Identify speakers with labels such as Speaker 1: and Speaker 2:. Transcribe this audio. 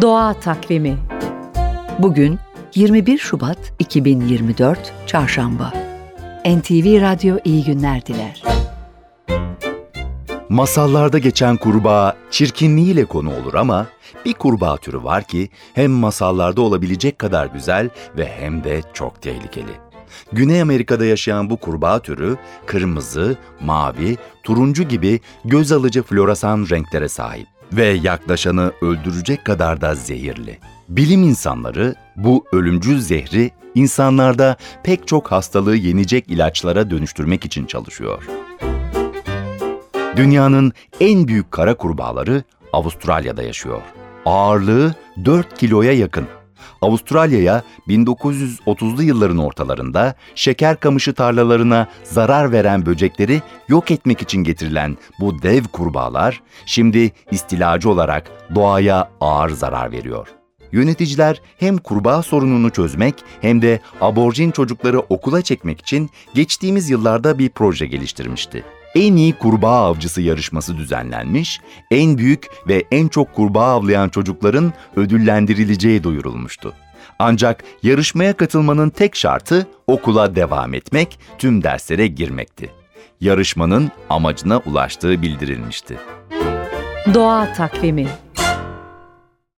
Speaker 1: Doğa Takvimi Bugün 21 Şubat 2024 Çarşamba NTV Radyo iyi günler diler.
Speaker 2: Masallarda geçen kurbağa çirkinliğiyle konu olur ama bir kurbağa türü var ki hem masallarda olabilecek kadar güzel ve hem de çok tehlikeli. Güney Amerika'da yaşayan bu kurbağa türü kırmızı, mavi, turuncu gibi göz alıcı floresan renklere sahip ve yaklaşanı öldürecek kadar da zehirli. Bilim insanları bu ölümcül zehri insanlarda pek çok hastalığı yenecek ilaçlara dönüştürmek için çalışıyor. Dünyanın en büyük kara kurbağaları Avustralya'da yaşıyor. Ağırlığı 4 kiloya yakın. Avustralya'ya 1930'lu yılların ortalarında şeker kamışı tarlalarına zarar veren böcekleri yok etmek için getirilen bu dev kurbağalar şimdi istilacı olarak doğaya ağır zarar veriyor. Yöneticiler hem kurbağa sorununu çözmek hem de aborjin çocukları okula çekmek için geçtiğimiz yıllarda bir proje geliştirmişti. En iyi kurbağa avcısı yarışması düzenlenmiş, en büyük ve en çok kurbağa avlayan çocukların ödüllendirileceği duyurulmuştu. Ancak yarışmaya katılmanın tek şartı okula devam etmek, tüm derslere girmekti. Yarışmanın amacına ulaştığı bildirilmişti.
Speaker 1: Doğa Takvimi